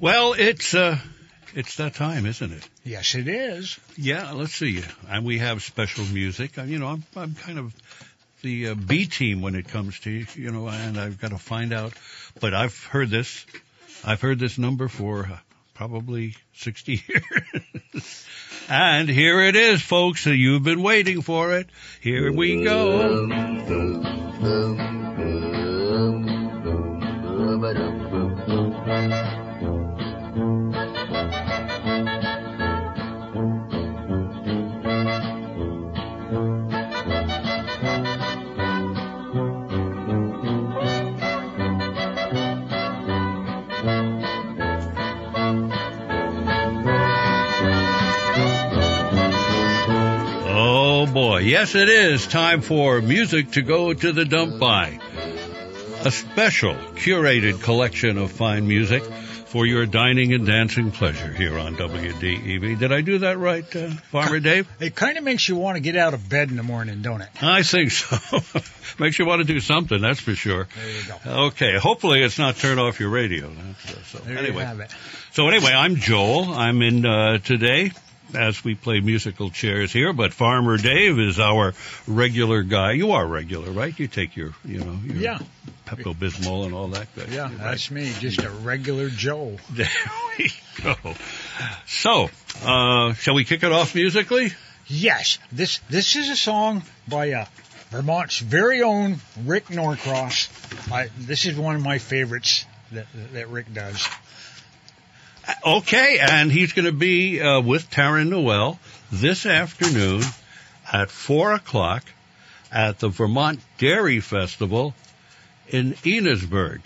Well, it's uh, it's that time, isn't it? Yes, it is. Yeah. Let's see. And we have special music. Uh, You know, I'm I'm kind of the uh, B team when it comes to you know, and I've got to find out. But I've heard this. I've heard this number for uh, probably 60 years. and here it is, folks. You've been waiting for it. Here we go. Yes, it is time for music to go to the dump by. A special curated collection of fine music for your dining and dancing pleasure here on WDEV. Did I do that right, uh, Farmer Dave? It kind of makes you want to get out of bed in the morning, don't it? I think so. Makes you want to do something, that's for sure. There you go. Okay, hopefully it's not turn off your radio. Uh, so There anyway, you have it. so anyway, I'm Joel. I'm in uh, today as we play musical chairs here, but Farmer Dave is our regular guy. You are regular, right? You take your, you know, your Yeah. Pepto Bismol and all that good. Yeah, right? that's me, just a regular Joe. There we go. So, uh, shall we kick it off musically? Yes, this this is a song by uh, Vermont's very own Rick Norcross. I, this is one of my favorites that that Rick does. Okay, and he's going to be uh, with Taryn Noel this afternoon at 4 o'clock at the Vermont Dairy Festival in Enosburg,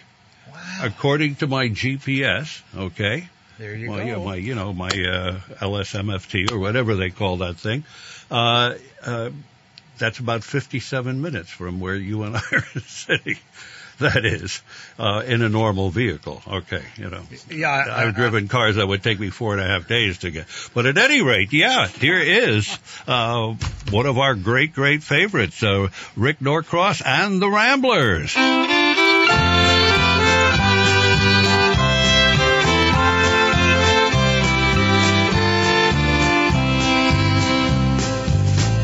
Wow, according to my GPS. Okay, there you well, go. yeah, my you know my uh, LSMFT or whatever they call that thing. Uh, uh, that's about 57 minutes from where you and I are sitting. That is uh, in a normal vehicle. Okay, you know. yeah, I, I've driven cars that would take me four and a half days to get. But at any rate, yeah, here is uh, one of our great, great favorites, uh, Rick Norcross and the Ramblers.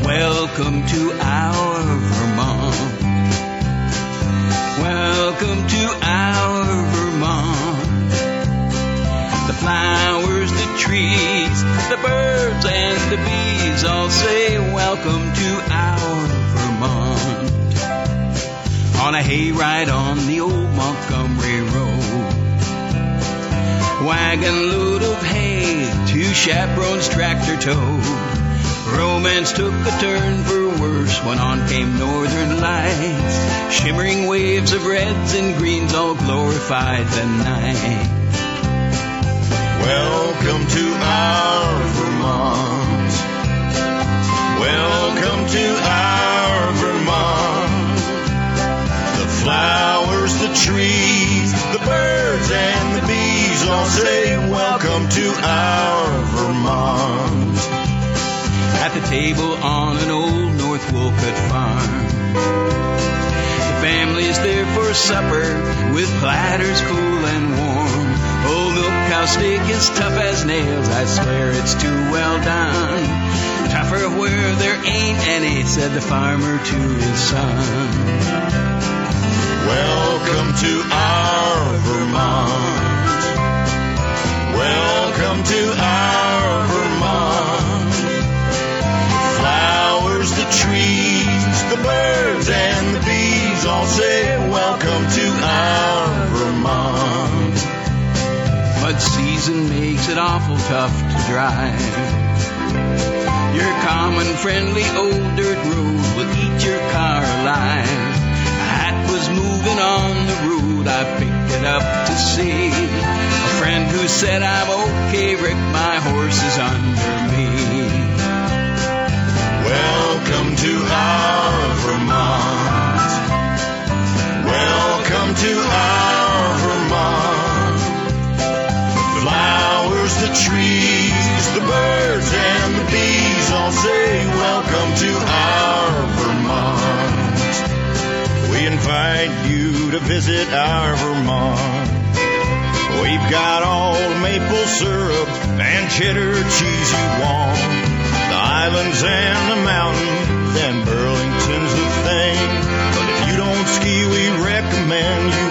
Welcome to Hayride on the old Montgomery Road. Wagon load of hay, two chaperones tractor towed. Romance took a turn for worse when on came northern lights. Shimmering waves of reds and greens all glorified the night. Welcome to our Vermont. Welcome to our Vermont. Flowers, the trees, the birds, and the bees all say, Welcome to our Vermont. At the table on an old North Wolcott farm. The family's there for supper with platters cool and warm. Old milk cow steak is tough as nails. I swear it's too well done. Tougher where there ain't any, said the farmer to his son. Welcome to our Vermont. Welcome to our Vermont. Flowers, the trees, the birds, and the bees all say, Welcome to our Vermont. Mud season makes it awful tough to drive. Your common friendly old dirt road will eat your car alive. Was moving on the road, I picked it up to see. A friend who said I'm okay, Rick, my horse is under me. Welcome to our Vermont. Welcome to our Vermont. The flowers, the trees, the birds, and the bees all say, Welcome to our invite you to visit our Vermont. We've got all the maple syrup and cheddar cheese you want. The islands and the mountains and Burlington's the thing. But if you don't ski, we recommend you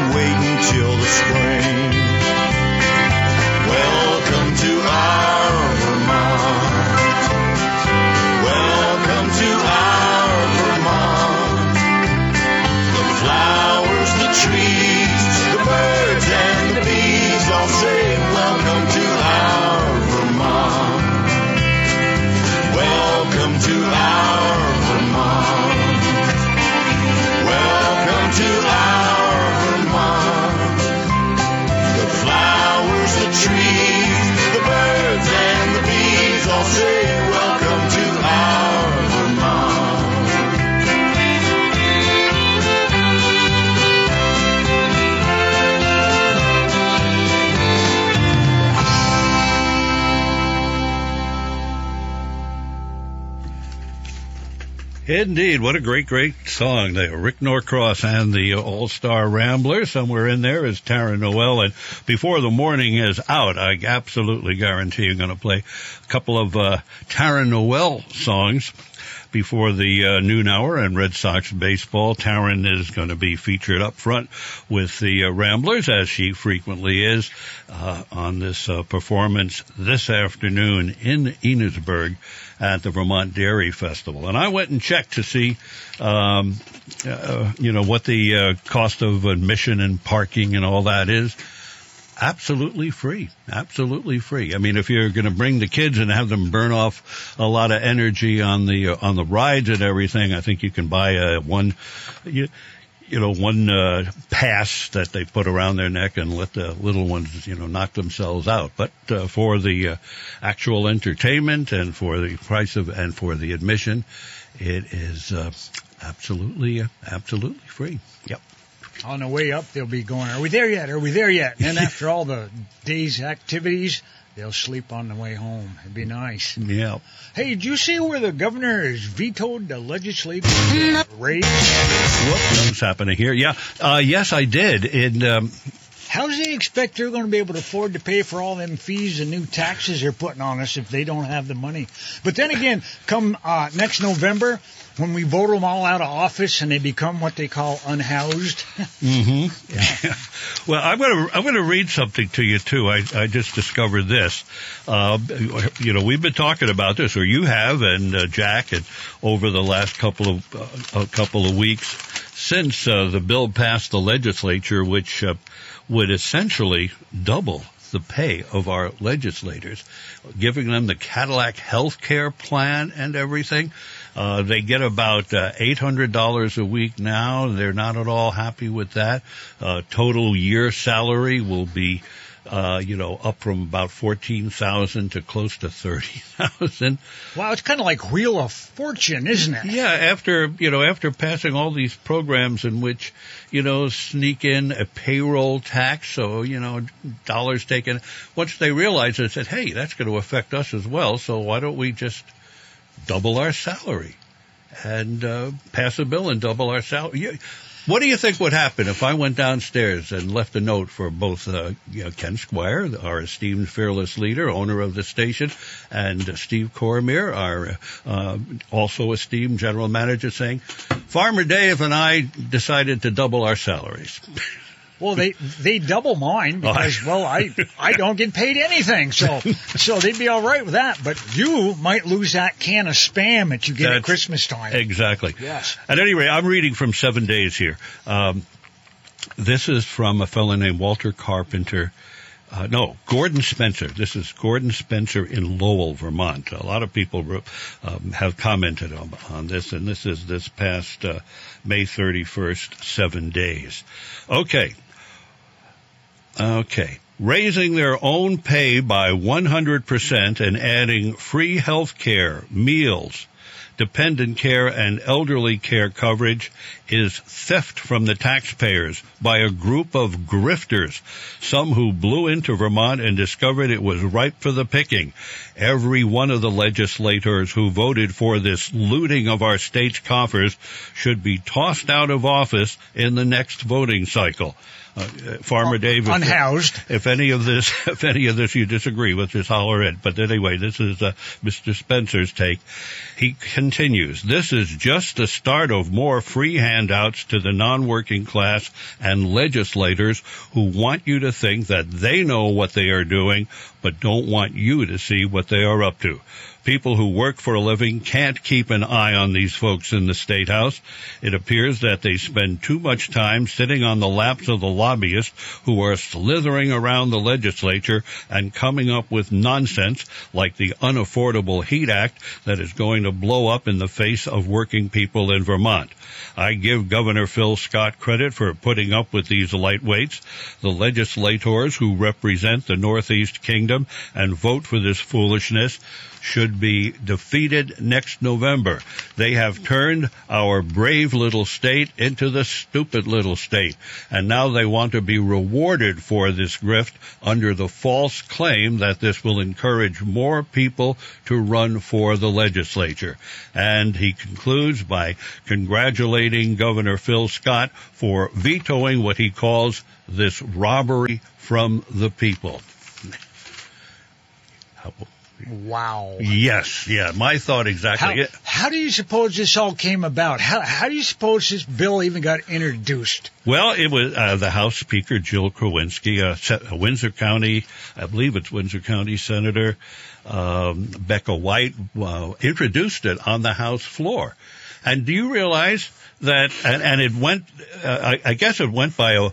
Indeed, what a great, great song there. Rick Norcross and the All Star Ramblers. Somewhere in there is Taryn Noel. And before the morning is out, I absolutely guarantee you're going to play a couple of uh, Taryn Noel songs before the uh, noon hour and Red Sox baseball. Taryn is going to be featured up front with the uh, Ramblers, as she frequently is, uh, on this uh, performance this afternoon in Enosburg at the Vermont Dairy Festival. And I went and checked to see, um, uh, you know, what the uh, cost of admission and parking and all that is absolutely free. Absolutely free. I mean, if you're going to bring the kids and have them burn off a lot of energy on the uh, on the rides and everything, I think you can buy a one. You, you know, one uh, pass that they put around their neck and let the little ones, you know, knock themselves out. But uh, for the uh, actual entertainment and for the price of and for the admission, it is uh, absolutely, uh, absolutely free. Yep. On the way up, they'll be going, Are we there yet? Are we there yet? And after all the day's activities, they'll sleep on the way home. It'd be nice. Yeah. Hey, did you see where the governor has vetoed the legislative raise? What's happening here? Yeah. Uh, yes, I did. In um, How does he expect they're going to be able to afford to pay for all them fees and new taxes they're putting on us if they don't have the money? But then again, come uh, next November, when we vote them all out of office and they become what they call unhoused, Well, I'm going to I'm going to read something to you too. I I just discovered this. Uh, you know, we've been talking about this, or you have, and uh, Jack, and over the last couple of uh, a couple of weeks since uh, the bill passed the legislature, which uh, would essentially double the pay of our legislators, giving them the Cadillac health care plan and everything. Uh, they get about uh, $800 a week now. They're not at all happy with that. Uh, total year salary will be, uh, you know, up from about 14,000 to close to 30,000. wow, it's kind of like Wheel of Fortune, isn't it? Yeah, after, you know, after passing all these programs in which, you know, sneak in a payroll tax, so, you know, dollars taken, once they realized it, said, hey, that's going to affect us as well, so why don't we just double our salary and uh, pass a bill and double our salary? What do you think would happen if I went downstairs and left a note for both uh, you know, Ken Squier, our esteemed fearless leader, owner of the station, and uh, Steve Cormier, our uh, also esteemed general manager, saying, Farmer Dave and I decided to double our salaries. Well, they they double mine because well, I I don't get paid anything, so so they'd be all right with that. But you might lose that can of spam that you get at Christmas time. Exactly. Yes. At any rate, I'm reading from Seven Days here. Um, this is from a fellow named Walter Carpenter. Uh, no, Gordon Spencer. This is Gordon Spencer in Lowell, Vermont. A lot of people um, have commented on, on this, and this is this past uh, May 31st, seven days. Okay. Okay. Raising their own pay by 100% and adding free health care, meals, dependent care, and elderly care coverage is theft from the taxpayers by a group of grifters, some who blew into Vermont and discovered it was ripe for the picking. Every one of the legislators who voted for this looting of our state's coffers should be tossed out of office in the next voting cycle. uh, Farmer Dave. if- Unhoused. If any of this, if any of this you disagree with, just holler it. But anyway, this is uh, Mr. Spencer's take. He continues, this is just the start of more free handouts to the non-working class and legislators who want you to think that they know what they are doing, but don't want you to see what they are up to. People who work for a living can't keep an eye on these folks in the State House. It appears that they spend too much time sitting on the laps of the lobbyists who are slithering around the legislature and coming up with nonsense like the Unaffordable Heat Act that is going to blow up in the face of working people in Vermont. I give Governor Phil Scott credit for putting up with these lightweights. The legislators who represent the Northeast Kingdom and vote for this foolishness should be defeated next November. They have turned our brave little state into the stupid little state. And now they want to be rewarded for this grift under the false claim that this will encourage more people to run for the legislature. And he concludes by congratulating Governor Phil Scott for vetoing what he calls this robbery from the people. Wow. Yes, yeah, my thought exactly. How, how do you suppose this all came about? How, how do you suppose this bill even got introduced? Well, it was uh, the House Speaker Jill Krowinski, a, se- Windsor County, I believe it's Windsor County Senator um, Becca White, uh, introduced it on the House floor. And do you realize that? And, and it went. Uh, I, I guess it went by a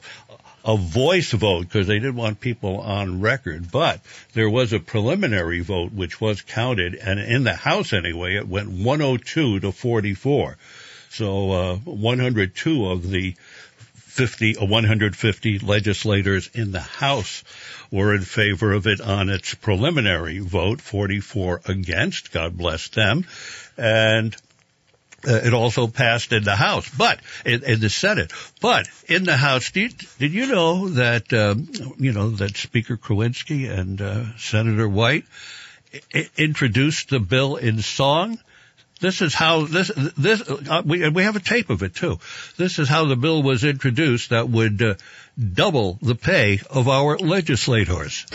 a voice vote because they didn't want people on record. But there was a preliminary vote which was counted, and in the House anyway, it went 102 to 44. So uh, 102 of the 50, uh, 150 legislators in the House were in favor of it on its preliminary vote, 44 against. God bless them. And uh, it also passed in the House, but in, in the Senate. But in the House, did, did you know that um, you know that Speaker Krowinski and uh, Senator White I- introduced the bill in song? This is how this this uh, we we have a tape of it too. This is how the bill was introduced that would uh, double the pay of our legislators.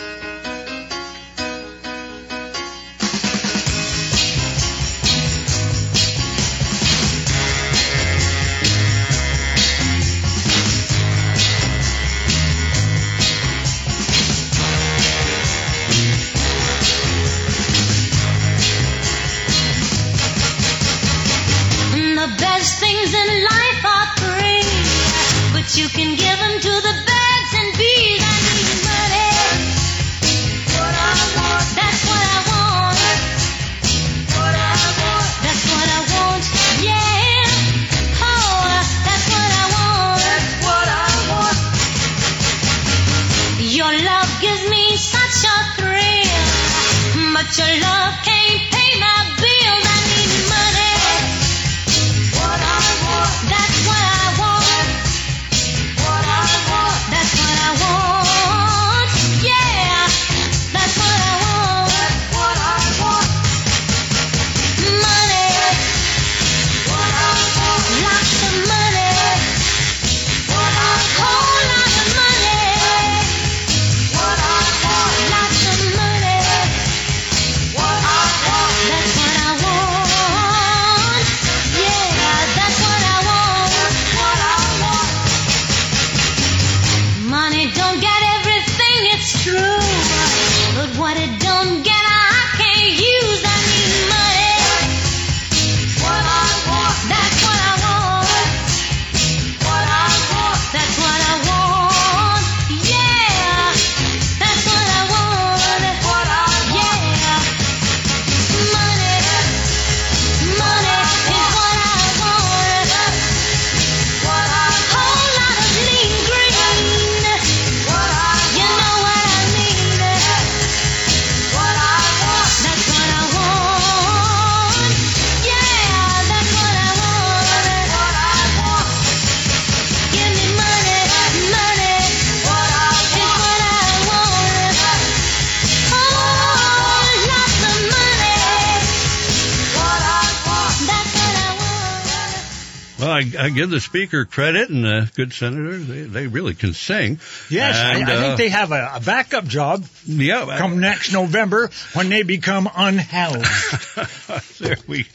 Gives me such a thrill, but your love can't I, I give the speaker credit and the good senator. They, they really can sing. Yes, I, And, I uh, think they have a, a backup job Yeah, I- come next November when they become unhoused. there we,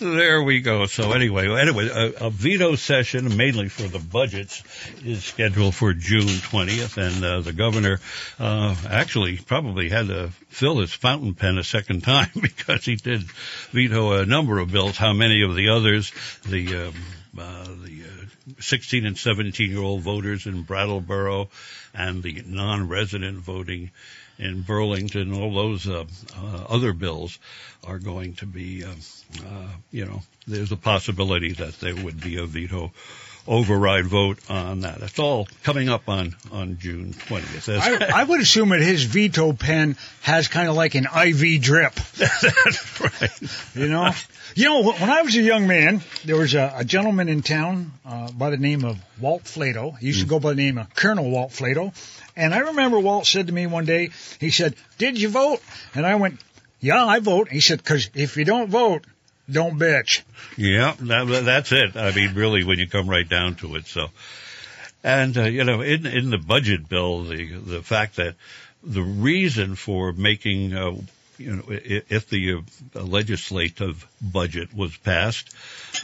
there we go. So anyway, anyway, a, a veto session mainly for the budgets is scheduled for June 20th, and uh, the governor uh, actually probably had to fill his fountain pen a second time because he did veto a number of bills. How many of the others? The um, uh, the uh, 16 and 17 year old voters in Brattleboro and the non-resident voting in Burlington, all those uh, uh, other bills are going to be, uh, uh, you know, there's a possibility that there would be a veto override vote on that. It's all coming up on, on June 20th. I, I would assume that his veto pen has kind of like an IV drip. That's right. You know, you know. When I was a young man, there was a, a gentleman in town uh, by the name of Walt Flato. He used to go by the name of Colonel Walt Flato. And I remember Walt said to me one day, he said, "Did you vote?" And I went, "Yeah, I vote." He said, "Because if you don't vote, don't bitch." Yeah, that, that's it. I mean, really, when you come right down to it. So, and uh, you know, in in the budget bill, the the fact that the reason for making, uh, you know, if the uh, legislative budget was passed,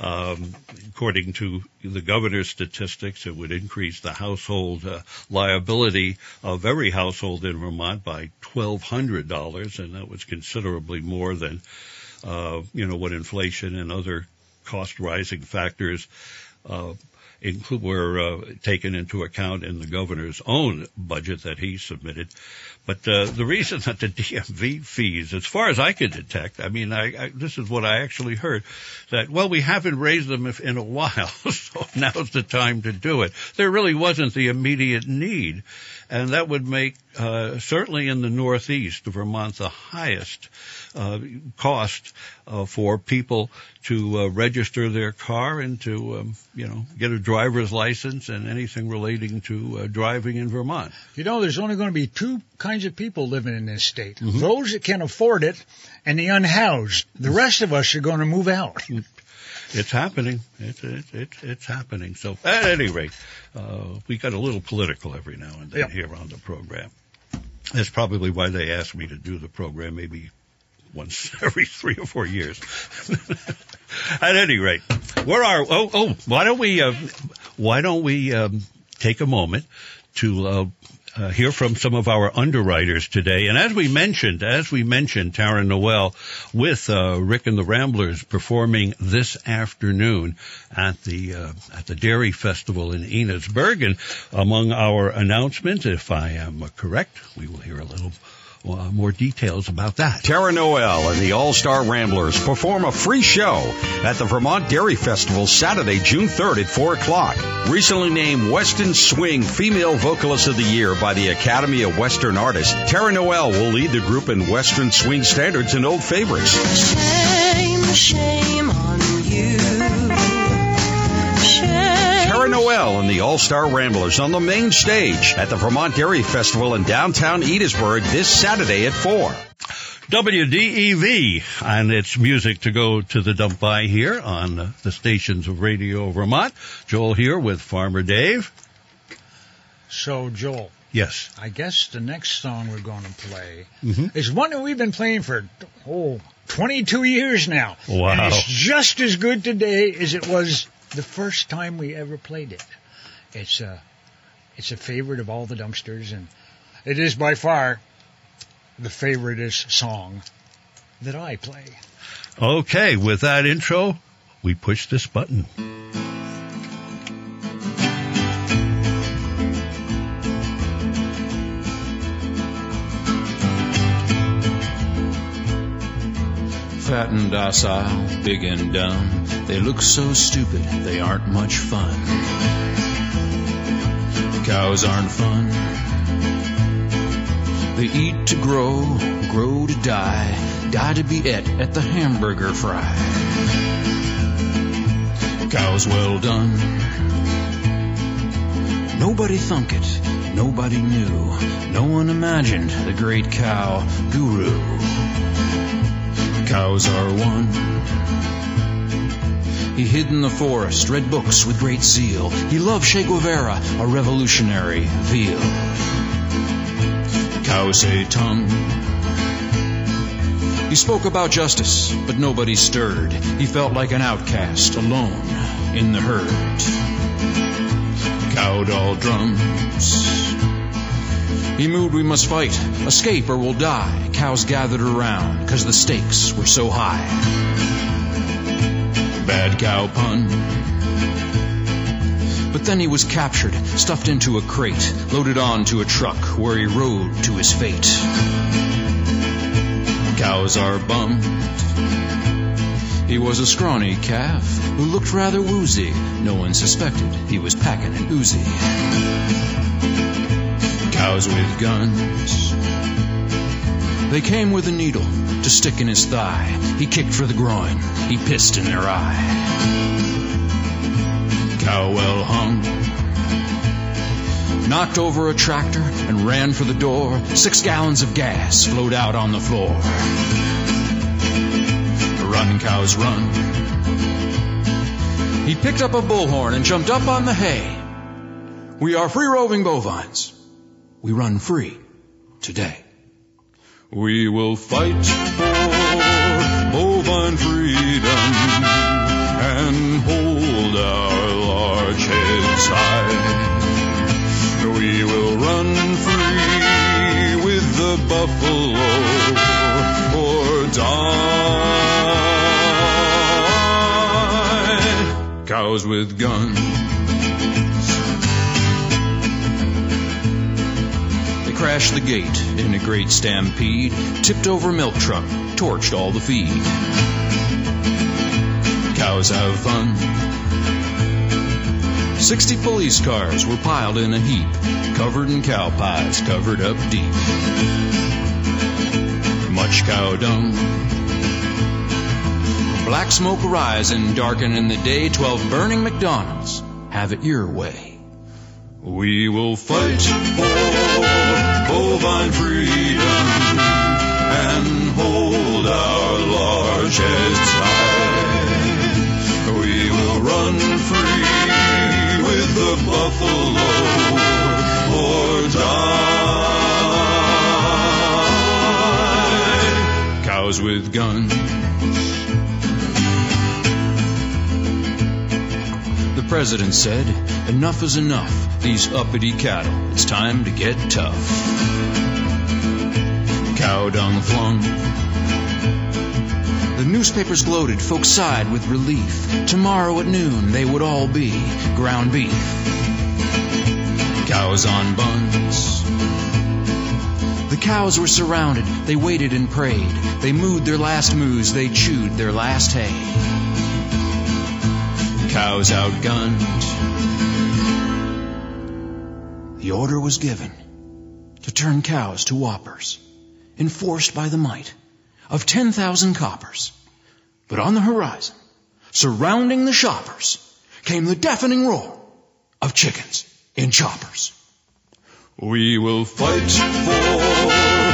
um, according to the governor's statistics, it would increase the household uh, liability of every household in Vermont by twelve hundred dollars, and that was considerably more than uh, you know, what inflation and other cost rising factors uh, include were uh, taken into account in the governor's own budget that he submitted. But uh, the reason that the DMV fees, as far as I could detect, I mean, I, I, this is what I actually heard, that well, we haven't raised them if, in a while, so now's the time to do it. There really wasn't the immediate need, and that would make uh, certainly in the Northeast, Vermont, the highest uh, cost uh, for people to uh, register their car and to, um, you know, get a driver's license and anything relating to uh, driving in Vermont. You know, there's only going to be two kinds of people living in this state: Mm-hmm. those that can afford it, and the unhoused. The rest of us are going to move out. It's happening. It's it's it's, it's happening. So at any rate, uh, we got a little political every now and then Yep. here on the program. That's probably why they asked me to do the program maybe once every three or four years. At any rate, where are? Oh, oh, why don't we? Uh, why don't we um, take a moment to uh, uh, hear from some of our underwriters today? And as we mentioned, as we mentioned, Taryn Noel with uh, Rick and the Ramblers performing this afternoon at the uh, at the Dairy Festival in Enosburg. And among our announcements, if I am correct, we will hear a little. Uh, more details about that. Taryn Noel and the All Star Ramblers perform a free show at the Vermont Dairy Festival Saturday, June 3rd at 4 o'clock. Recently named Western Swing Female Vocalist of the Year by the Academy of Western Artists, Taryn Noel will lead the group in Western Swing standards and old favorites. Shame, shame on you. Shame. Noel and the All Star Ramblers on the main stage at the Vermont Dairy Festival in downtown Enosburg this Saturday at 4. WDEV, and it's music to go to the dump by here on the stations of Radio Vermont. Joel here with Farmer Dave. So, Joel, Yes. I guess the next song we're going to play Mhm. is one that we've been playing for oh 22 years now. Wow. And it's just as good today as it was the first time we ever played it. It's a it's a favorite of all the dumpsters, and it is by far the favoriteest song that I play. Okay, with that intro, we push this button. Fat and docile, big and dumb. They look so stupid, they aren't much fun. Cows aren't fun. They eat to grow, grow to die, die to be et at the hamburger fry. Cows well done. Nobody thunk it, nobody knew, no one imagined the great cow guru. Cows are one. He hid in the forest, read books with great zeal. He loved Che Guevara, a revolutionary veal. Cow say tongue. He spoke about justice, but nobody stirred. He felt like an outcast, alone in the herd. Cow doll drums. He moved, we must fight, escape or we'll die. Cows gathered around, cause the stakes were so high. Bad cow pun. But then he was captured, stuffed into a crate, loaded onto a truck where he rode to his fate. Cows are bummed. He was a scrawny calf who looked rather woozy. No one suspected he was packing an Uzi. Cows with guns. They came with a needle to stick in his thigh. He kicked for the groin. He pissed in their eye. Cow well hung. Knocked over a tractor and ran for the door. Six gallons of gas flowed out on the floor. Run, cows, run. He picked up a bullhorn and jumped up on the hay. We are free roving bovines. We run free today. We will fight for bovine freedom and hold our large heads high. We will run free with the buffalo or die. Cows with guns. Crashed the gate in a great stampede, tipped over milk truck, torched all the feed. Cows have fun. Sixty police cars were piled in a heap, covered in cow pies, covered up deep. Much cow dung. Black smoke rising, darkening the day. Twelve burning McDonald's. Have it your way. We will fight for bovine freedom and hold our large heads high. We will run free with the buffalo or die. Cows with guns. The president said, enough is enough. These uppity cattle, it's time to get tough. Cow dung flung. The newspapers gloated, folks sighed with relief. Tomorrow at noon they would all be ground beef. Cows on buns. The cows were surrounded, they waited and prayed. They mooed their last moos, they chewed their last hay. Cows outgunned. The order was given to turn cows to whoppers, enforced by the might of 10,000 coppers. But on the horizon, surrounding the shoppers, came the deafening roar of chickens in choppers. We will fight for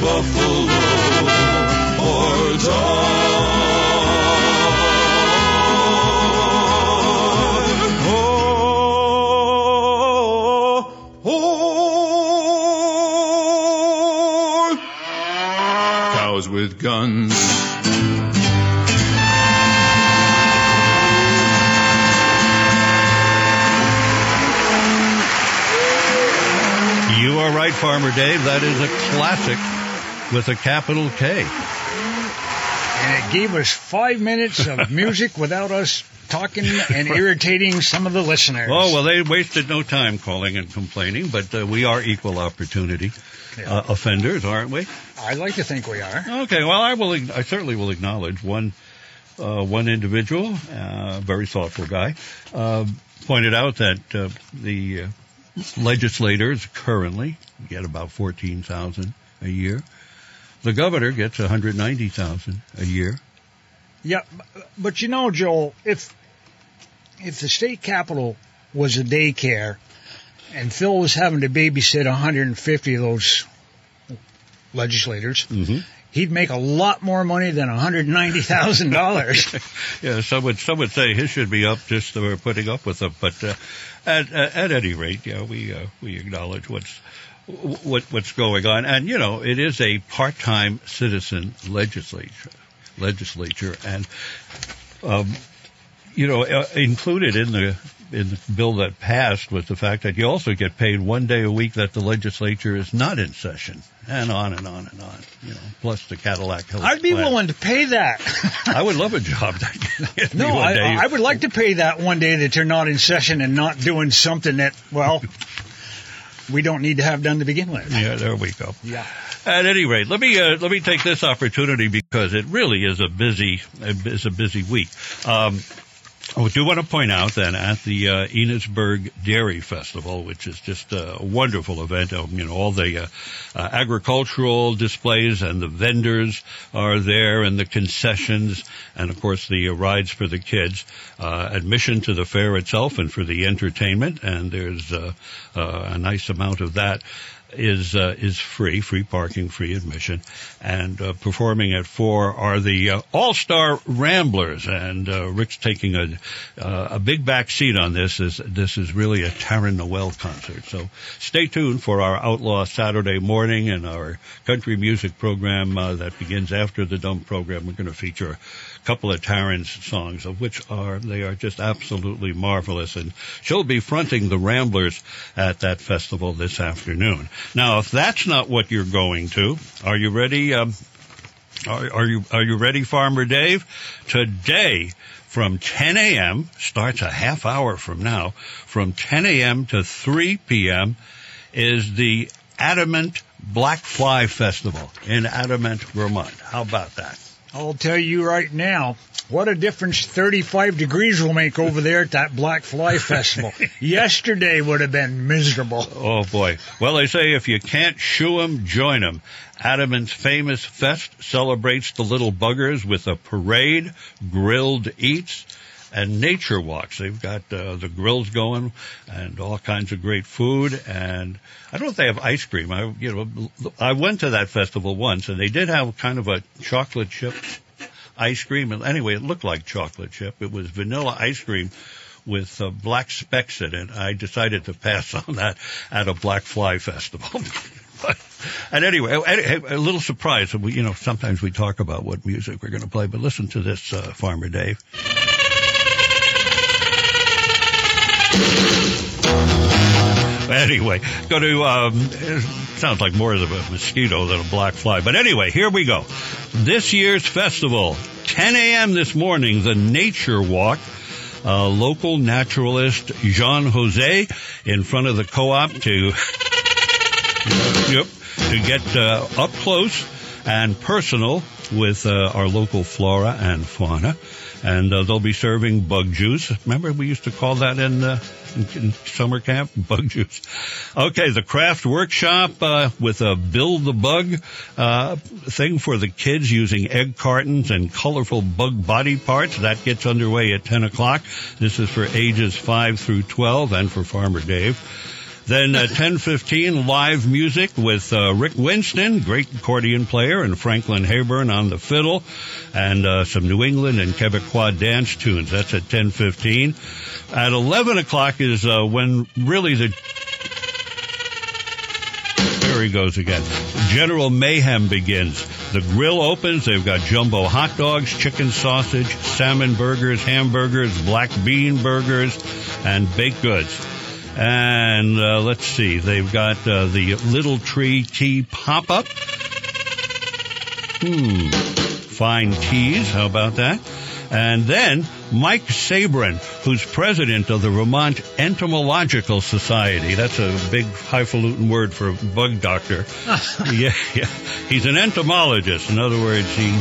buffalo or die. Oh, oh, cows with guns. You are right, Farmer Dave. That is a classic with a capital K. And it gave us five minutes of music without us talking and irritating some of the listeners. Oh, well, they wasted no time calling and complaining, but uh, we are equal opportunity uh, offenders, aren't we? I like to think we are. Okay, well, I will. I certainly will acknowledge one uh, one individual, uh, very thoughtful guy, uh, pointed out that uh, the uh, legislators currently get about fourteen thousand a year. The governor gets one hundred ninety thousand a year. Yeah, but you know, Joel, if if the state capitol was a daycare, and Phil was having to babysit 150 of those legislators, Mhm. he'd make a lot more money than $190,000. Yeah, some would some would say his should be up just for putting up with them, but uh, at, at at any rate, yeah, we uh, we acknowledge what's what what's going on, and you know, it is a part-time citizen legislature, legislature, and um, you know, uh, included in the in the bill that passed was the fact that you also get paid one day a week that the legislature is not in session, and on and on and on. You know, plus the Cadillac. Hills I'd be plan. willing to pay that. I would love a job that No, I. I would like to pay that one day that you're not in session and not doing something that, well, we don't need to have done to begin with. Yeah, there we go. Yeah. At any rate, let me uh, let me take this opportunity because it really is a busy is a busy week. Um, I do want to point out that at the uh, Enosburg Dairy Festival, which is just a wonderful event, um, you know, all the uh, uh, agricultural displays and the vendors are there, and the concessions, and of course the uh, rides for the kids. Uh, admission to the fair itself and for the entertainment, and there's uh, uh, a nice amount of that is uh, is free, free parking, free admission, and uh, performing at four are the uh, All Star Ramblers, and uh, Rick's taking a uh, a big back seat on this. Is this is really a Taryn Noel concert? So stay tuned for our Outlaw Saturday morning and our country music program uh, that begins after the dump program. We're going to feature a couple of Taryn's songs, of which are they are just absolutely marvelous, and she'll be fronting the Ramblers at that festival this afternoon. Now, if that's not what you're going to, are you ready? Um, are, are you are you ready, Farmer Dave? Today, from 10 a.m. starts a half hour from now. From 10 a.m. to 3 p.m. is the Adamant Black Fly Festival in Adamant, Vermont. How about that? I'll tell you right now, what a difference 35 degrees will make over there at that Black Fly Festival. Yesterday would have been miserable. Oh boy. Well, they say if you can't shoo 'em, join 'em. Adamant's famous fest celebrates the little buggers with a parade, grilled eats, and nature walks. They've got uh, the grills going and all kinds of great food. And I don't know if they have ice cream. I, you know, I went to that festival once, and they did have kind of a chocolate chip ice cream. And anyway, it looked like chocolate chip. It was vanilla ice cream with uh, black specks in it. I decided to pass on that at a Black Fly Festival. but, and anyway, a, a little surprise. We, you know, sometimes we talk about what music we're going to play, but listen to this, uh, Farmer Dave. Anyway, go to, um, sounds like more of a mosquito than a black fly. But anyway, here we go. This year's festival, 10 a.m. this morning, the Nature Walk. Uh, local naturalist Jean Jose in front of the co-op to, yep, to get uh, up close and personal with uh, our local flora and fauna. And uh, they'll be serving bug juice. Remember, we used to call that in, uh, in, summer camp bug juice. Okay, the craft workshop uh, with a build the bug uh, thing for the kids using egg cartons and colorful bug body parts. That gets underway at 10 o'clock. This is for ages 5 through 12 and for Farmer Dave. Then uh, 10:15 live music with uh, Rick Winston, great accordion player, and Franklin Hayburn on the fiddle, and uh, some New England and Quebecois dance tunes. That's at 10:15. At 11 o'clock is uh, when really the there he goes again. General mayhem begins. The grill opens. They've got jumbo hot dogs, chicken sausage, salmon burgers, hamburgers, black bean burgers, and baked goods. And uh, let's see, they've got uh, the Little Tree Tea Pop Up. Hmm, fine teas. How about that? And then Mike Sabourin, who's president of the Vermont Entomological Society. That's a big highfalutin word for bug doctor. yeah, yeah. He's an entomologist. In other words, he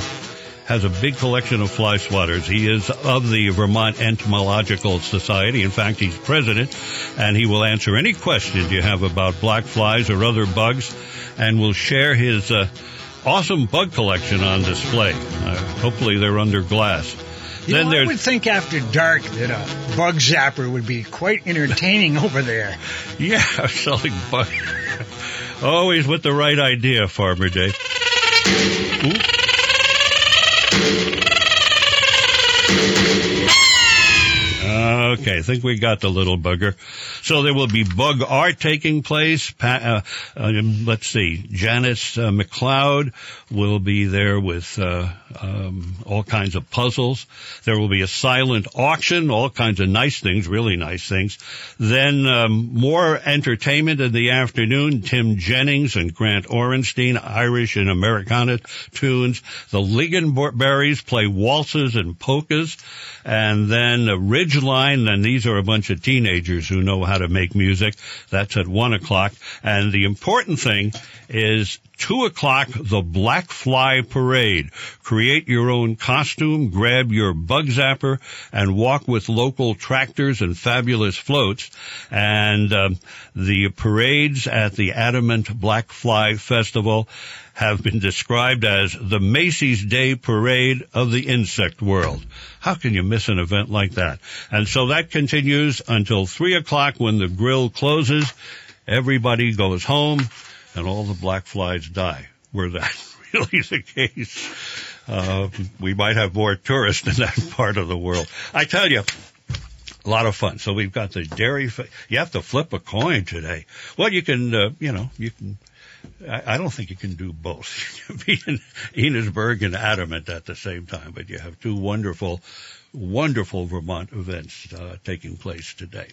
has a big collection of fly swatters. He is of the Vermont Entomological Society. In fact, he's president, and he will answer any questions you have about black flies or other bugs, and will share his uh, awesome bug collection on display. Uh, hopefully, they're under glass. You then know, I would think after dark that a bug zapper would be quite entertaining over there. yeah, selling bugs. Always with the right idea, Farmer Dave. Okay, I think we got the little bugger. So there will be bug art taking place. Pa- uh, um, let's see, Janice uh, McLeod will be there with uh, um, all kinds of puzzles. There will be a silent auction, all kinds of nice things, really nice things. Then um, more entertainment in the afternoon. Tim Jennings and Grant Orenstein, Irish and Americana tunes. The Lingonberries play waltzes and polkas. And then uh, And these are a bunch of teenagers who know how to make music. That's at one o'clock. And the important thing is two o'clock, the Black Fly Parade. Create your own costume, grab your bug zapper, and walk with local tractors and fabulous floats. And um, the parades at the Adamant Black Fly Festival have been described as the Macy's Day Parade of the insect world. How can you miss an event like that? And so that continues until three o'clock when the grill closes. Everybody goes home and all the black flies die. Were that really the case? Uh, we might have more tourists in that part of the world. I tell you, a lot of fun. So we've got the dairy. Fa- you have to flip a coin today. Well, you can, uh, you know, you can. I, I don't think you can do both. You can be in Enosburg and Adamant at the same time, but you have two wonderful, wonderful Vermont events uh, taking place today.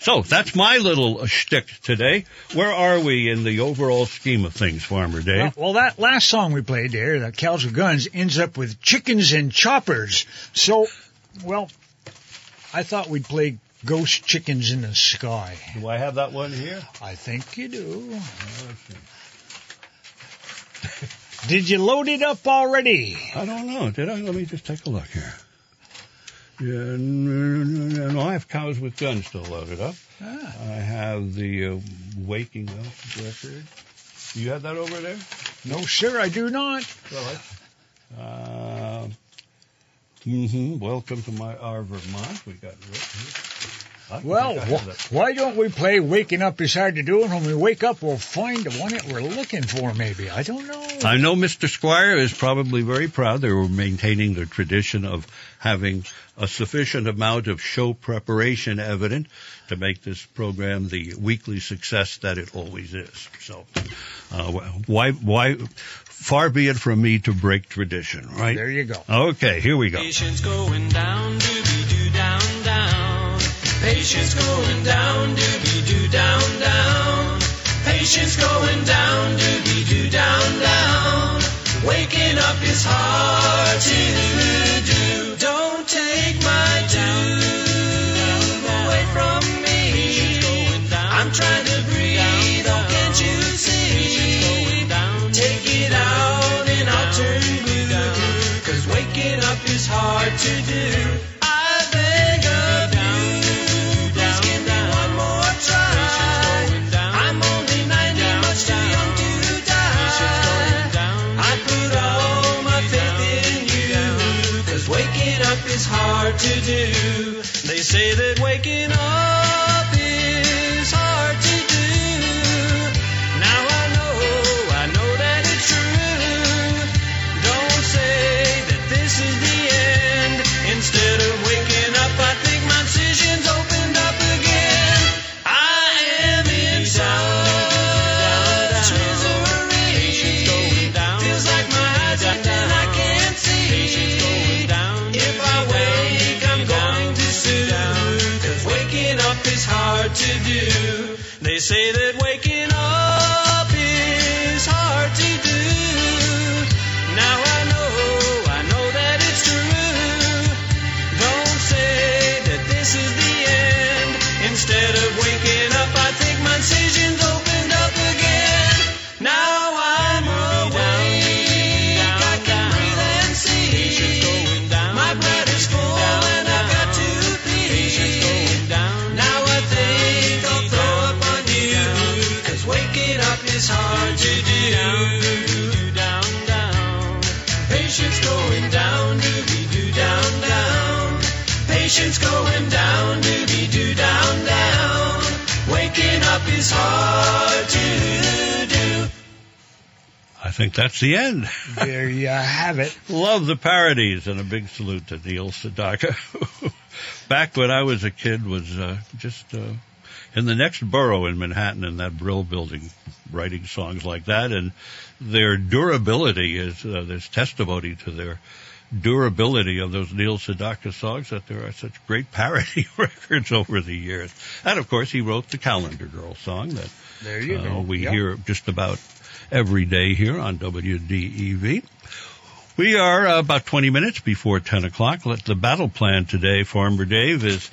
So that's my little shtick today. Where are we in the overall scheme of things, Farmer Dave? Well, well, that last song we played there, the Cows with Guns, ends up with chickens and choppers. So, well, I thought we'd play Ghost Chickens in the Sky. Do I have that one here? I think you do. Did you load it up already? I don't know. Did I? Let me just take a look here. Yeah, no, I have cows with guns still loaded up. Ah. I have the uh, waking up record. You have that over there? No, sir, I do not. Well, uh, hmm Welcome to my our Vermont. We got Rick here. I don't Well, think I have wh- why don't we play Waking Up is Hard to Do, and when we wake up, we'll find the one that we're looking for, maybe. I don't know. I know Mr. Squier is probably very proud they were maintaining the tradition of having a sufficient amount of show preparation evident to make this program the weekly success that it always is. So, uh, why, why, far be it from me to break tradition, right? There you go. Okay, here we go. Patience going down, doobie doo down, down. Patience going down, doobie doo down, down. Waking up is hard to do. Don't take my due away from me. I'm trying to breathe, oh can't you see? Take it out and I'll turn blue. Cause waking up is hard to do. To do. They say that waking up to do. They say that think that's the end. There you have it. Love the parodies and a big salute to Neil Sedaka. Back when I was a kid was uh, just uh, in the next borough in Manhattan in that Brill building writing songs like that and their durability is uh, there's testimony to their durability of those Neil Sedaka songs that there are such great parody records over the years. And of course he wrote the Calendar Girl song that There you uh, go. we Yep. hear just about every day here on WDEV. We are about 20 minutes before 10 o'clock. Let the battle plan today, Farmer Dave, is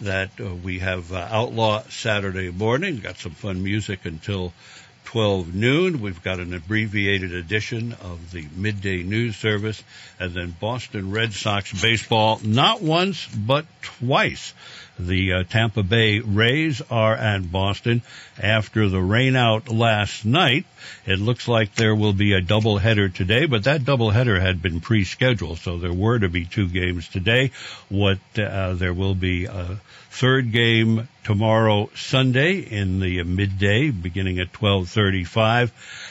that uh, we have uh, Outlaw Saturday morning. Got some fun music until 12 noon. We've got an abbreviated edition of the midday news service and then Boston Red Sox baseball, not once, but twice. The uh, Tampa Bay Rays are at Boston after the rainout last night. It looks like there will be a doubleheader today, but that doubleheader had been pre-scheduled, so there were to be two games today. What uh, there will be a third game tomorrow Sunday in the midday, beginning at 12:35,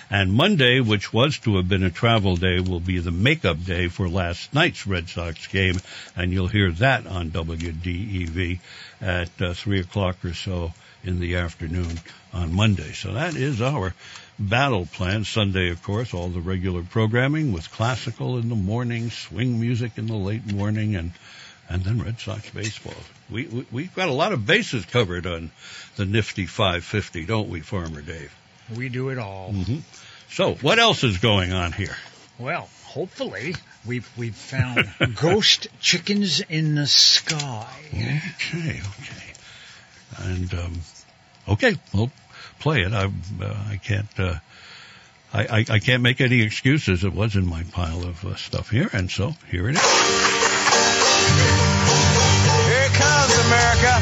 and Monday, which was to have been a travel day, will be the makeup day for last night's Red Sox game, and you'll hear that on WDEV at uh, three o'clock or so in the afternoon on Monday. So that is our battle plan. Sunday, of course, all the regular programming with classical in the morning, swing music in the late morning, and and then Red Sox baseball. We, we we've got a lot of bases covered on the nifty 550, don't we, Farmer Dave? We do it all. hmm So what else is going on here? Well, hopefully we've we've found ghost chickens in the sky. Okay, okay, and um, okay, we'll play it. I uh, I can't. Uh, I, I, I can't make any excuses. It was in my pile of uh, stuff here, and so here it is. Here comes America.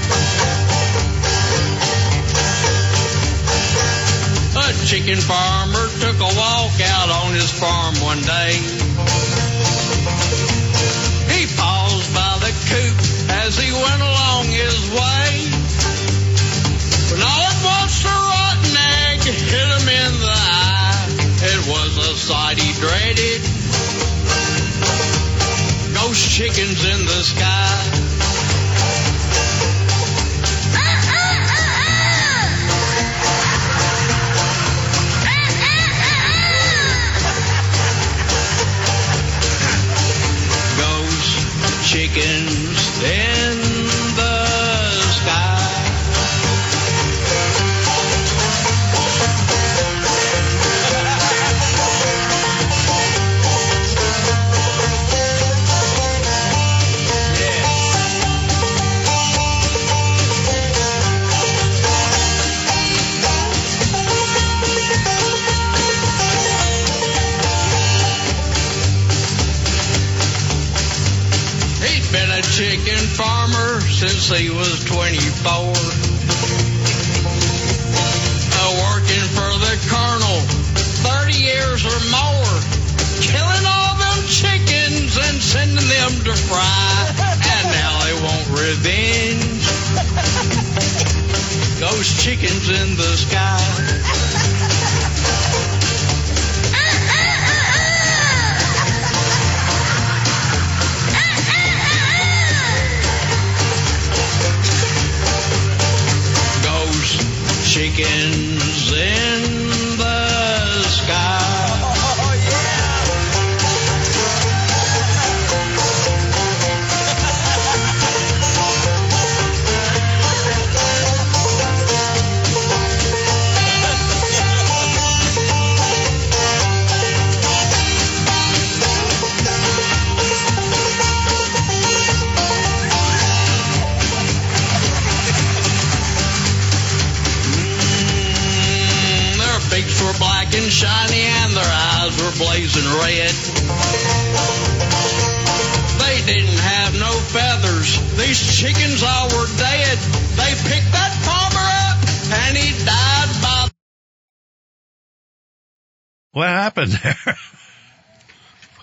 A chicken farmer took a walk out on his farm one day. Sight he dreaded. Ghost chickens in the sky. Ghost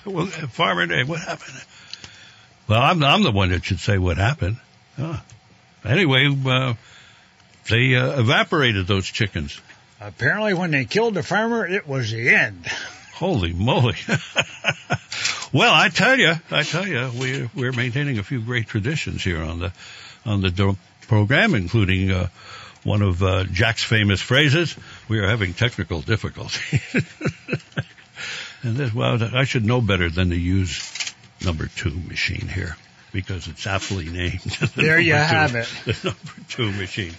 well, Farmer Dave, what happened? Well, I'm I'm the one that should say what happened. Huh. Anyway, uh, they uh, evaporated those chickens. Apparently, when they killed the farmer, it was the end. Holy moly! well, I tell you, I tell you, we're we're maintaining a few great traditions here on the on the do- program, including uh, one of uh, Jack's famous phrases. We are having technical difficulty, and this, well, I should know better than to use number two machine here because it's aptly named. the There you two- have it. The number two machine.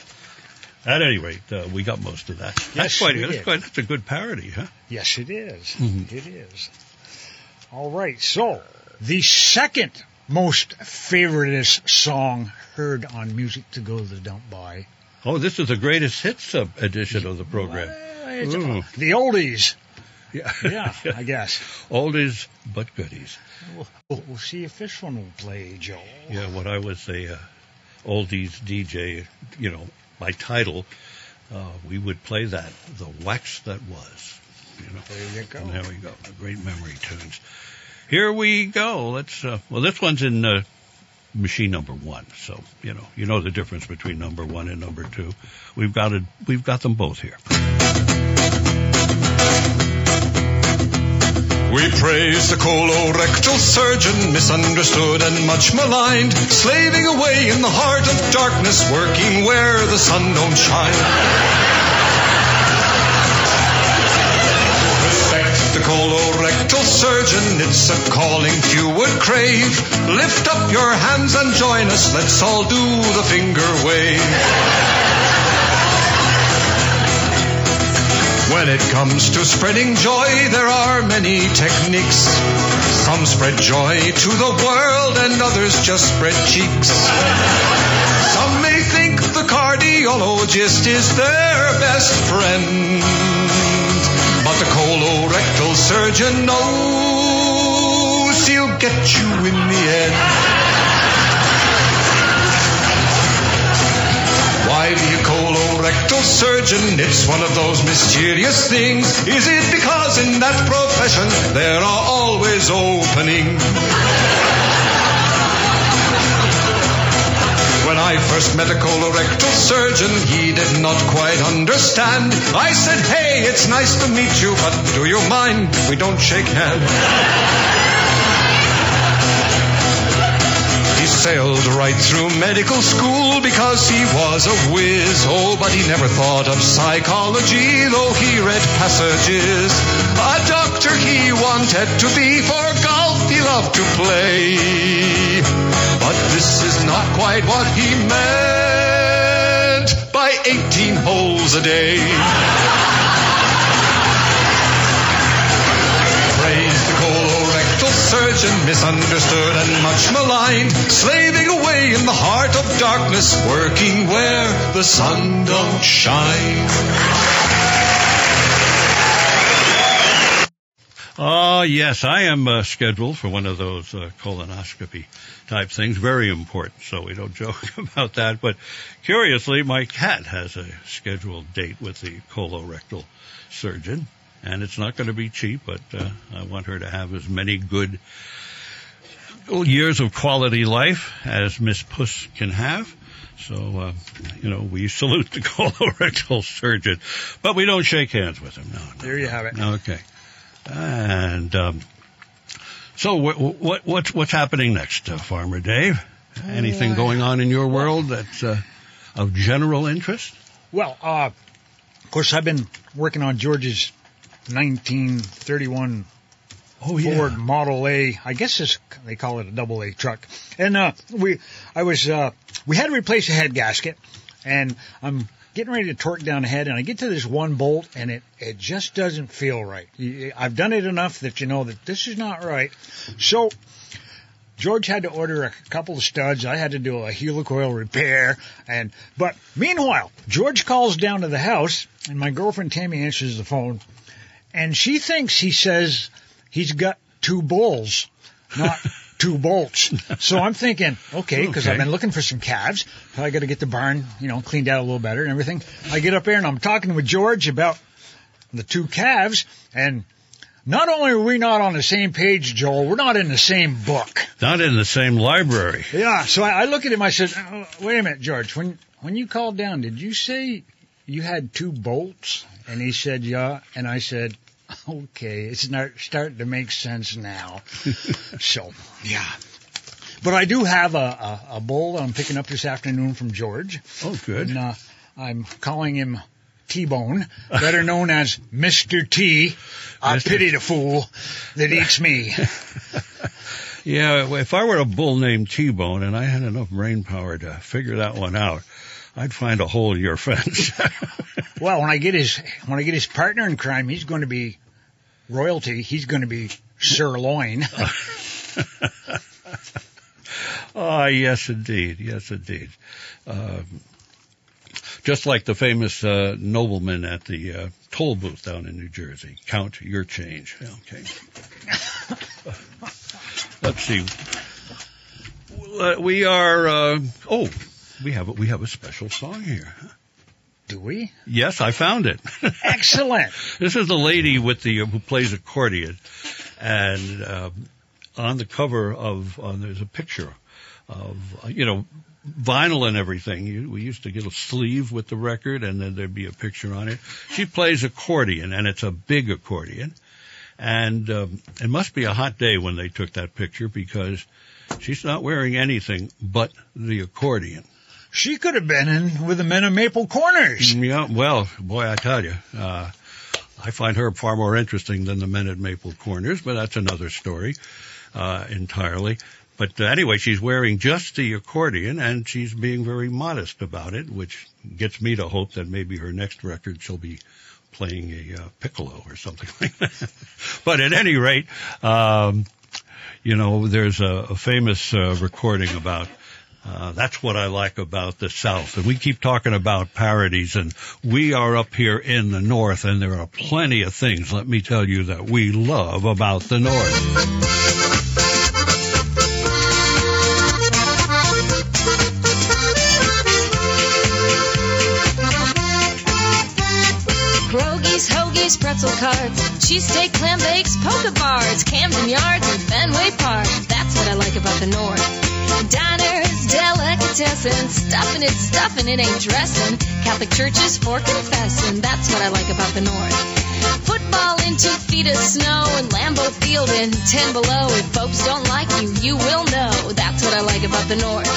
At any rate, uh, we got most of that. That's Yes, quite, we that's quite, that's a good parody, huh? Yes, it is. Mhm. It is. All right. So the second most favoritist song heard on Music to Go to the Dump by Oh, this is the greatest hits uh, edition of the program. It's, uh, the oldies. Yeah. Yeah, I guess. Oldies but goodies. We'll, we'll see if this one will play, Joe. Yeah, when I was a uh, oldies DJ, you know, by title, uh, we would play that, the wax that was. You know, There you go. and there we go, great memory tunes. Here we go. Let's. Uh, well, this one's in uh, machine number one, so you know, you know the difference between number one and number two. We've got it. We've got them both here. We praise the colorectal surgeon, misunderstood and much maligned, slaving away in the heart of darkness, working where the sun don't shine. Respect the colorectal surgeon, it's a calling few would crave. Lift up your hands and join us, let's all do the finger wave. When it comes to spreading joy, there are many techniques. Some spread joy to the world, and others just spread cheeks. Some may think the cardiologist is their best friend, but the colorectal surgeon knows he'll get you in the end. Be a colorectal surgeon? It's one of those mysterious things. Is it because in that profession there are always openings? When I first met a colorectal surgeon, he did not quite understand. I said, hey, it's nice to meet you, but do you mind? We don't shake hands. Sailed right through medical school because he was a whiz. Oh, but he never thought of psychology, though he read passages. A doctor he wanted to be, for golf he loved to play. But this is not quite what he meant by 18 holes a day. colorectal surgeon, misunderstood and much maligned, slaving away in the heart of darkness, working where the sun don't shine. Oh, yes, I am uh, scheduled for one of those uh, colonoscopy type things. Very important, so we don't joke about that. But curiously, my cat has a scheduled date with the colorectal surgeon, and it's not going to be cheap, but uh, I want her to have as many good years of quality life as Miss Puss can have. So, uh, you know, we salute the colorectal surgeon, but we don't shake hands with him. No, no. There you have it. Okay. And um, so, what, what what's what's happening next, uh, Farmer Dave? Anything going on in your world that's uh, of general interest? Well, uh, of course, I've been working on George's 1931 Oh Ford Model A. I guess it's, they call it a double A truck. And uh, we, I was, uh, we had to replace a head gasket, and I'm getting ready to torque down the head, and I get to this one bolt, and it it just doesn't feel right. I've done it enough that you know that this is not right. So. George had to order a couple of studs. I had to do a helicoil repair, and but meanwhile, George calls down to the house, and my girlfriend Tammy answers the phone, and she thinks he says he's got two bulls, not two bolts. So I'm thinking, okay, because I've been looking for some calves. So I got to get the barn, you know, cleaned out a little better and everything. I get up there and I'm talking with George about the two calves, and Not only are we not on the same page, Joel, we're not in the same book. Not in the same library. Yeah, so I, I look at him. I said, "Oh, "Wait a minute, George. When when you called down, did you say you had two bolts?" And he said, "Yeah." And I said, "Okay, it's not starting to make sense now." so yeah, but I do have a, a a bowl I'm picking up this afternoon from George, Oh, good. and uh, I'm calling him T-Bone, better known as Mr. T. I Mr. pity the fool that eats me. Yeah, if I were a bull named T-Bone and I had enough brain power to figure that one out, I'd find a hole in your fence. Well, when I get his when I get his partner in crime, he's going to be royalty. He's going to be sirloin. Ah, yes, indeed. Yes, indeed. Um, just like the famous uh, nobleman at the uh, toll booth down in New Jersey. Count your change. Okay. Let's see. Uh, We are. Uh, oh, we have a, we have a special song here. Do we? Yes, I found it. Excellent. This is the lady with the who plays accordion, and um, on the cover of uh, there's a picture of uh, you know vinyl and everything. You, we used to get a sleeve with the record, and then there'd be a picture on it. She plays accordion, and it's a big accordion, and um, it must be a hot day when they took that picture because she's not wearing anything but the accordion. She could have been in with the men of Maple Corners. Yeah, well, boy, I tell you, uh, I find her far more interesting than the men at Maple Corners, but that's another story uh, entirely. But uh, anyway, she's wearing just the accordion, and she's being very modest about it, which gets me to hope that maybe her next record she'll be playing a uh, piccolo or something like that. but at any rate, um, you know, there's a, a famous uh, recording about uh, that's what I like about the South. And we keep talking about parodies and we are up here in the North and there are plenty of things, let me tell you, that we love about the North. Pretzel carts, cheesesteak, clam bakes, polka bars, Camden Yards, and Fenway Park. That's what I like about the North. Diners, delicatessen, stuffing it, stuffing it ain't dressing. Catholic churches for confessing. That's what I like about the North. Football in two feet of snow and Lambeau Field in ten below. If folks don't like you, you will know. That's what I like about the North.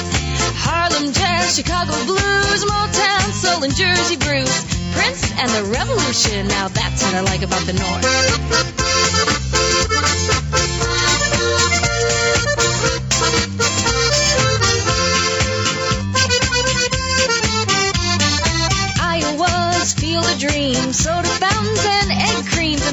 Harlem jazz, Chicago blues, Motown, soul, and Jersey Bruce. Prince and the Revolution. Now that's what I like about the North.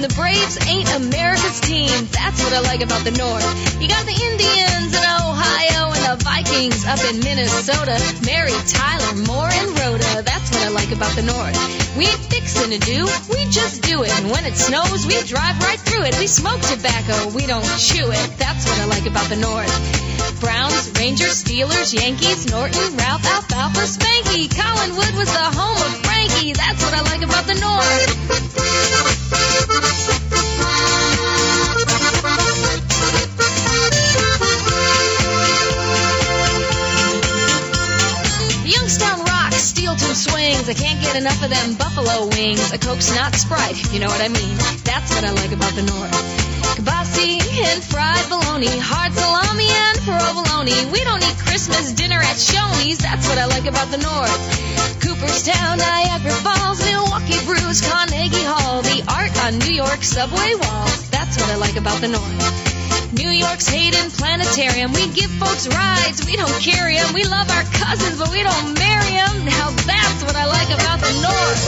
The Braves ain't America's team. That's what I like about the North. You got the Indians in Ohio and the Vikings up in Minnesota. Mary Tyler Moore and Rhoda. That's what I like about the North. We ain't fixing to do, we just do it. And when it snows, we drive right through it. We smoke tobacco, we don't chew it. That's what I like about the North. Browns, Rangers, Steelers, Yankees, Norton, Ralph, Alfalfa, Spanky. Collinwood was the home of Frankie. That's what I like about the North. I can't get enough of them buffalo wings. A Coke's not Sprite, you know what I mean. That's what I like about the North. Kielbasi and fried bologna, hard salami and provolone. We don't eat Christmas dinner at Shoney's. That's what I like about the North. Cooperstown, Niagara Falls, Milwaukee Brews, Carnegie Hall. The art on New York subway walls. That's what I like about the North. New York's Hayden Planetarium. We give folks rides, we don't carry 'em. We love our cousins, but we don't marry 'em. Now that's what I like about the North.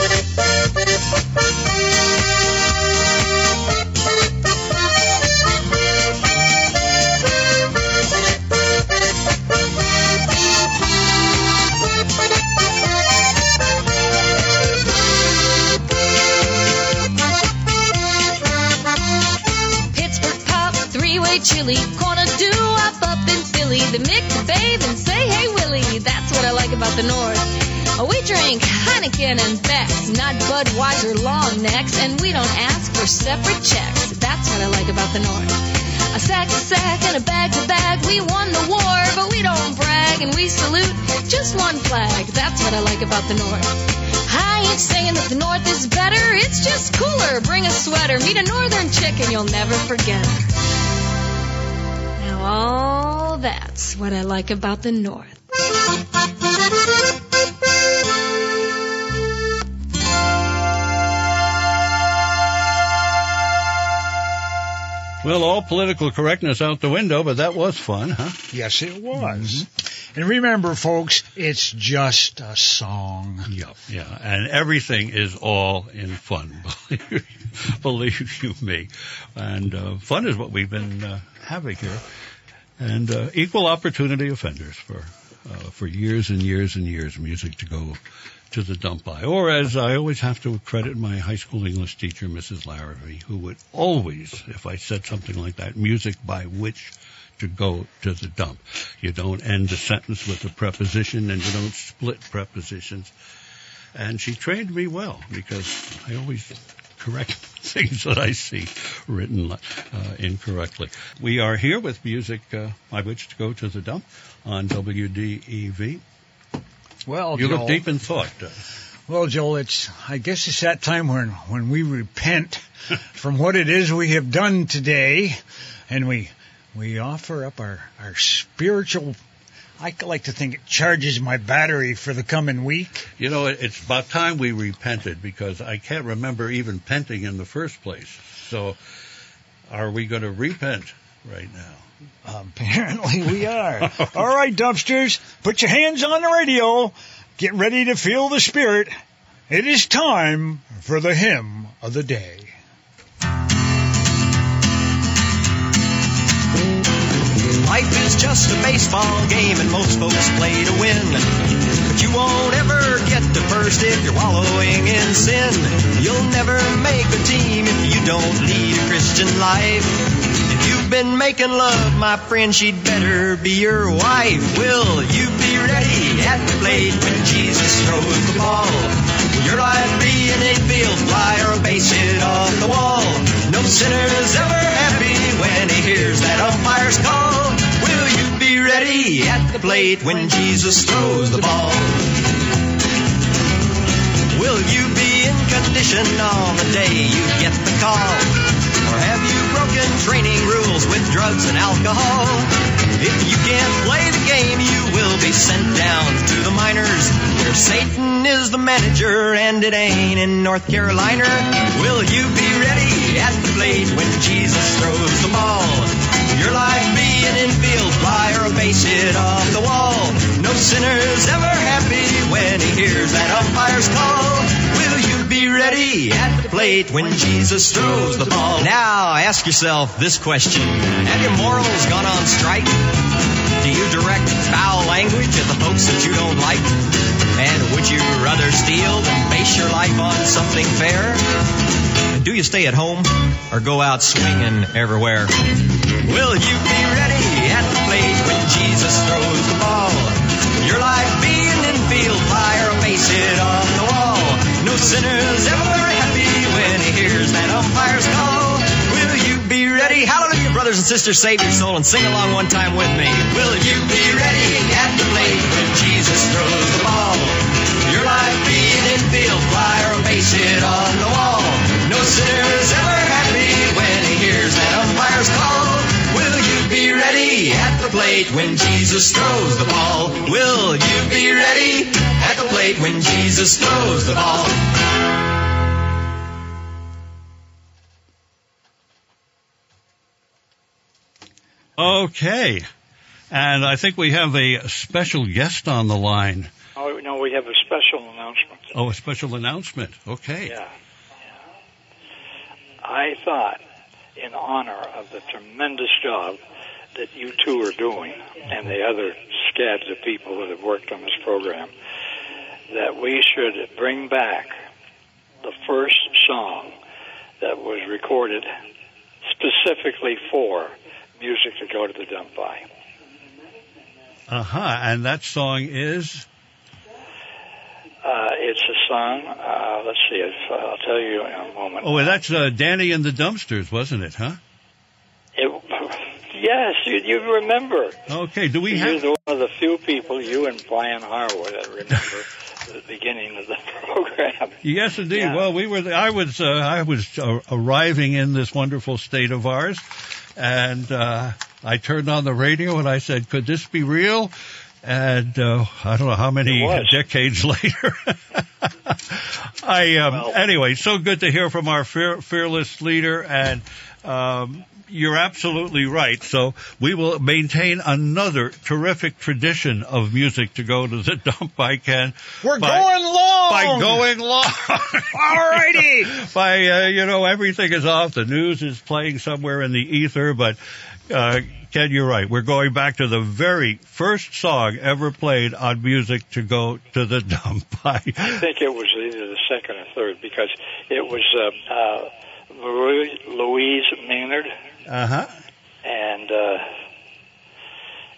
That's what I like about the North. A sack to sack and a bag to bag, we won the war, but we don't brag and we salute just one flag. That's what I like about the North. I ain't saying that the North is better, it's just cooler. Bring a sweater, meet a northern chick, and you'll never forget. Now, all that's what I like about the North. Well, all political correctness out the window, but that was fun, huh? Yes, it was. And remember, folks, it's just a song. Yeah, yeah, and everything is all in fun. Believe you me, and uh, fun is what we've been uh, having here, and uh, equal opportunity offenders for uh, for years and years and years. Music to go to the dump by, or as I always have to credit my high school English teacher, Mrs. Larrabee, who would always, if I said something like that, music by which to go to the dump. You don't end the sentence with a preposition and you don't split prepositions. And she trained me well because I always correct things that I see written uh, incorrectly. We are here with music uh, by which to go to the dump on WDEV. Well, You Joel, look deep in thought. Uh, Well, Joel, it's I guess it's that time when when we repent from what it is we have done today, and we we offer up our our spiritual. I like to think it charges my battery for the coming week. You know, it's about time we repented because I can't remember even penting in the first place. So, are we going to repent right now? Apparently, we are. All right, dumpsters, put your hands on the radio. Get ready to feel the spirit. It is time for the hymn of the day. Life is just a baseball game and most folks play to win. But you won't ever get to first if you're wallowing in sin. You'll never make a team if you don't lead a Christian life. Been making love, my friend, she'd better be your wife. Will you be ready at the plate when Jesus throws the ball? Will your life be an infield fly or a base hit off the wall? No sinner's ever happy when he hears that umpire's call. Will you be ready at the plate when Jesus throws the ball? Will you be in condition on the day you get the call? Training rules with drugs and alcohol? If you can't play the game, you will be sent down to the minors, where Satan is the manager and it ain't in North Carolina. Will you be ready at the plate when Jesus throws the ball? Your life be an infield fly or a base hit off the wall. No sinner's ever happy when he hears that umpire's call. Will you be ready at the plate when Jesus throws the ball? Now ask yourself this question. Have your morals gone on strike? Do you direct foul language at the folks that you don't like? And would you rather steal than base your life on something fair? Do you stay at home or go out swinging everywhere? Will you be ready at the plate when Jesus throws the ball? Your life be an infield fly or a base hit off the wall. No sinner's ever happy when he hears that umpire's call. Will you be ready? Hallelujah, brothers and sisters, save your soul and sing along one time with me. Will you be ready at the plate when Jesus throws the ball? Your life be an infield fly or a base hit on the wall. No sinner's ever happy when he hears that umpire's call. Will you be ready at the plate when Jesus throws the ball? Will you be ready at the plate when Jesus throws the ball? Okay. And I think we have a special guest on the line. Oh, no, we have a special announcement. Oh, a special announcement. Okay. Yeah. I thought, in honor of the tremendous job that you two are doing and the other scads of people that have worked on this program, that we should bring back the first song that was recorded specifically for music to go to the dump by. Uh huh. And that song is. it's a song. Uh, let's see. If, uh, I'll tell you in a moment. Oh, well, that's uh, Danny and the Dumpsters, wasn't it? Huh? It, yes, you, you remember. Okay. Do we You're have? one of the few people, you and Brian Harwood, that remember the beginning of the program. Yes, indeed. Yeah. Well, we were. I was. Uh, I was uh, arriving in this wonderful state of ours, and uh, I turned on the radio and I said, "Could this be real?" And uh, I don't know how many decades later. I um, anyway. So good to hear from our fear, fearless leader, and um, you're absolutely right. So we will maintain another terrific tradition of music to go to the dump by Ken. We're by- going long. by going long. Alrighty. by uh, you know everything is off. The news is playing somewhere in the ether, but uh, Ken, you're right. We're going back to the very first song ever played on music to go to the dump. By I think it was either the second or third because it was uh, uh, Louise Louise Maynard uh huh. and uh,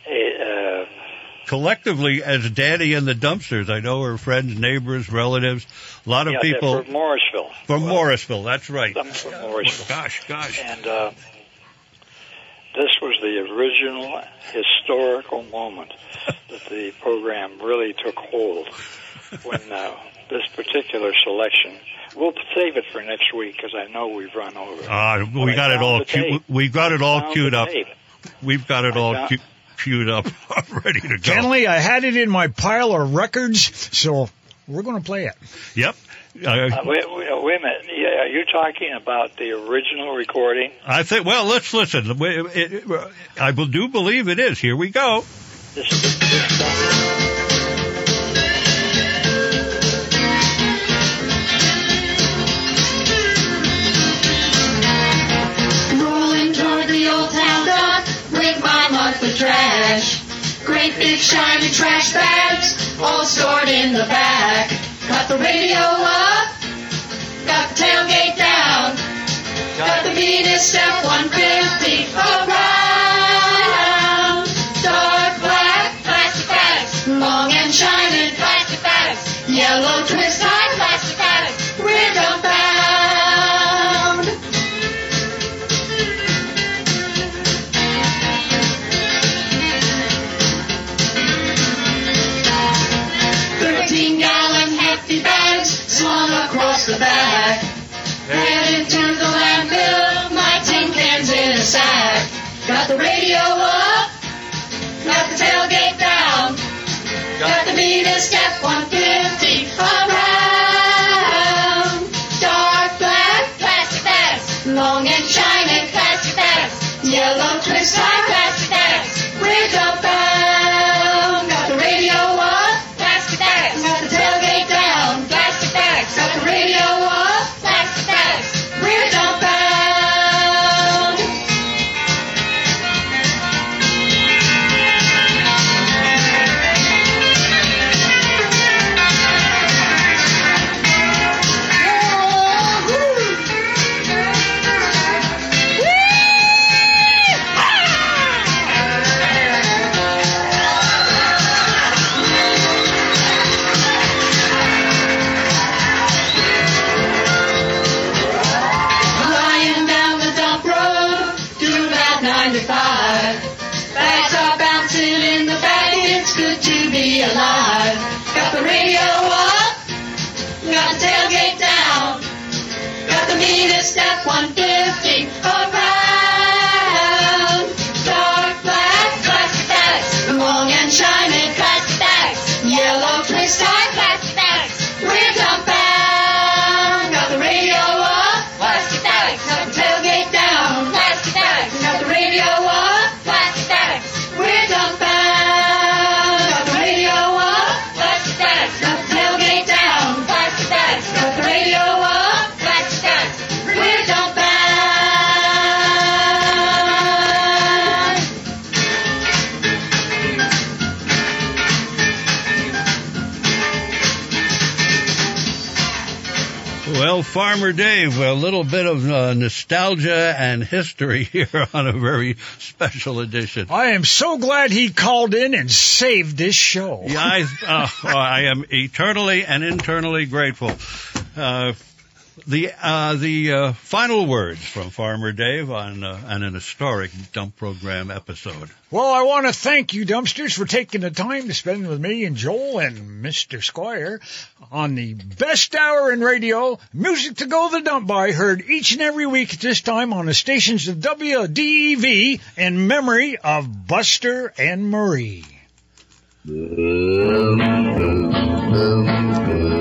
a, uh, Collectively, as Daddy and the Dumpsters, I know her friends, neighbors, relatives, a lot of yeah, people from Morrisville. from Morrisville. That's right. I'm from Morrisville. Gosh, gosh. And uh, this was the original historical moment that the program really took hold when uh, this particular selection. We'll save it for next week because I know we've run over. Uh, we got it all. the Cu- tape. we got it all queued up. We've got it I all found- queued up, ready to go. Kenley, I had it in my pile of records, so we're going to play it. Yep. Uh, Uh, wait, wait, wait a minute. Yeah, are you talking about the original recording? I think. Well, let's listen. We- it- it- I do believe it is. Here we go. This, this Rolling the old town dock with my monthly trash. Great big shiny trash bags, all stored in the back. Got the radio up, got the tailgate down, got the Venus Step 150, around. The Venus Farmer Dave, a little bit of uh, nostalgia and history here on a very special edition. I am so glad he called in and saved this show. Yeah, I, uh, I am eternally and internally grateful. Uh, the uh, the uh, final words from Farmer Dave on, uh, on an historic dump program episode. Well, I want to thank you, dumpsters, for taking the time to spend with me and Joel and Mr. Squier on the best hour in radio, music to go the dump by, heard each and every week at this time on the stations of WDEV in memory of Buster and Marie.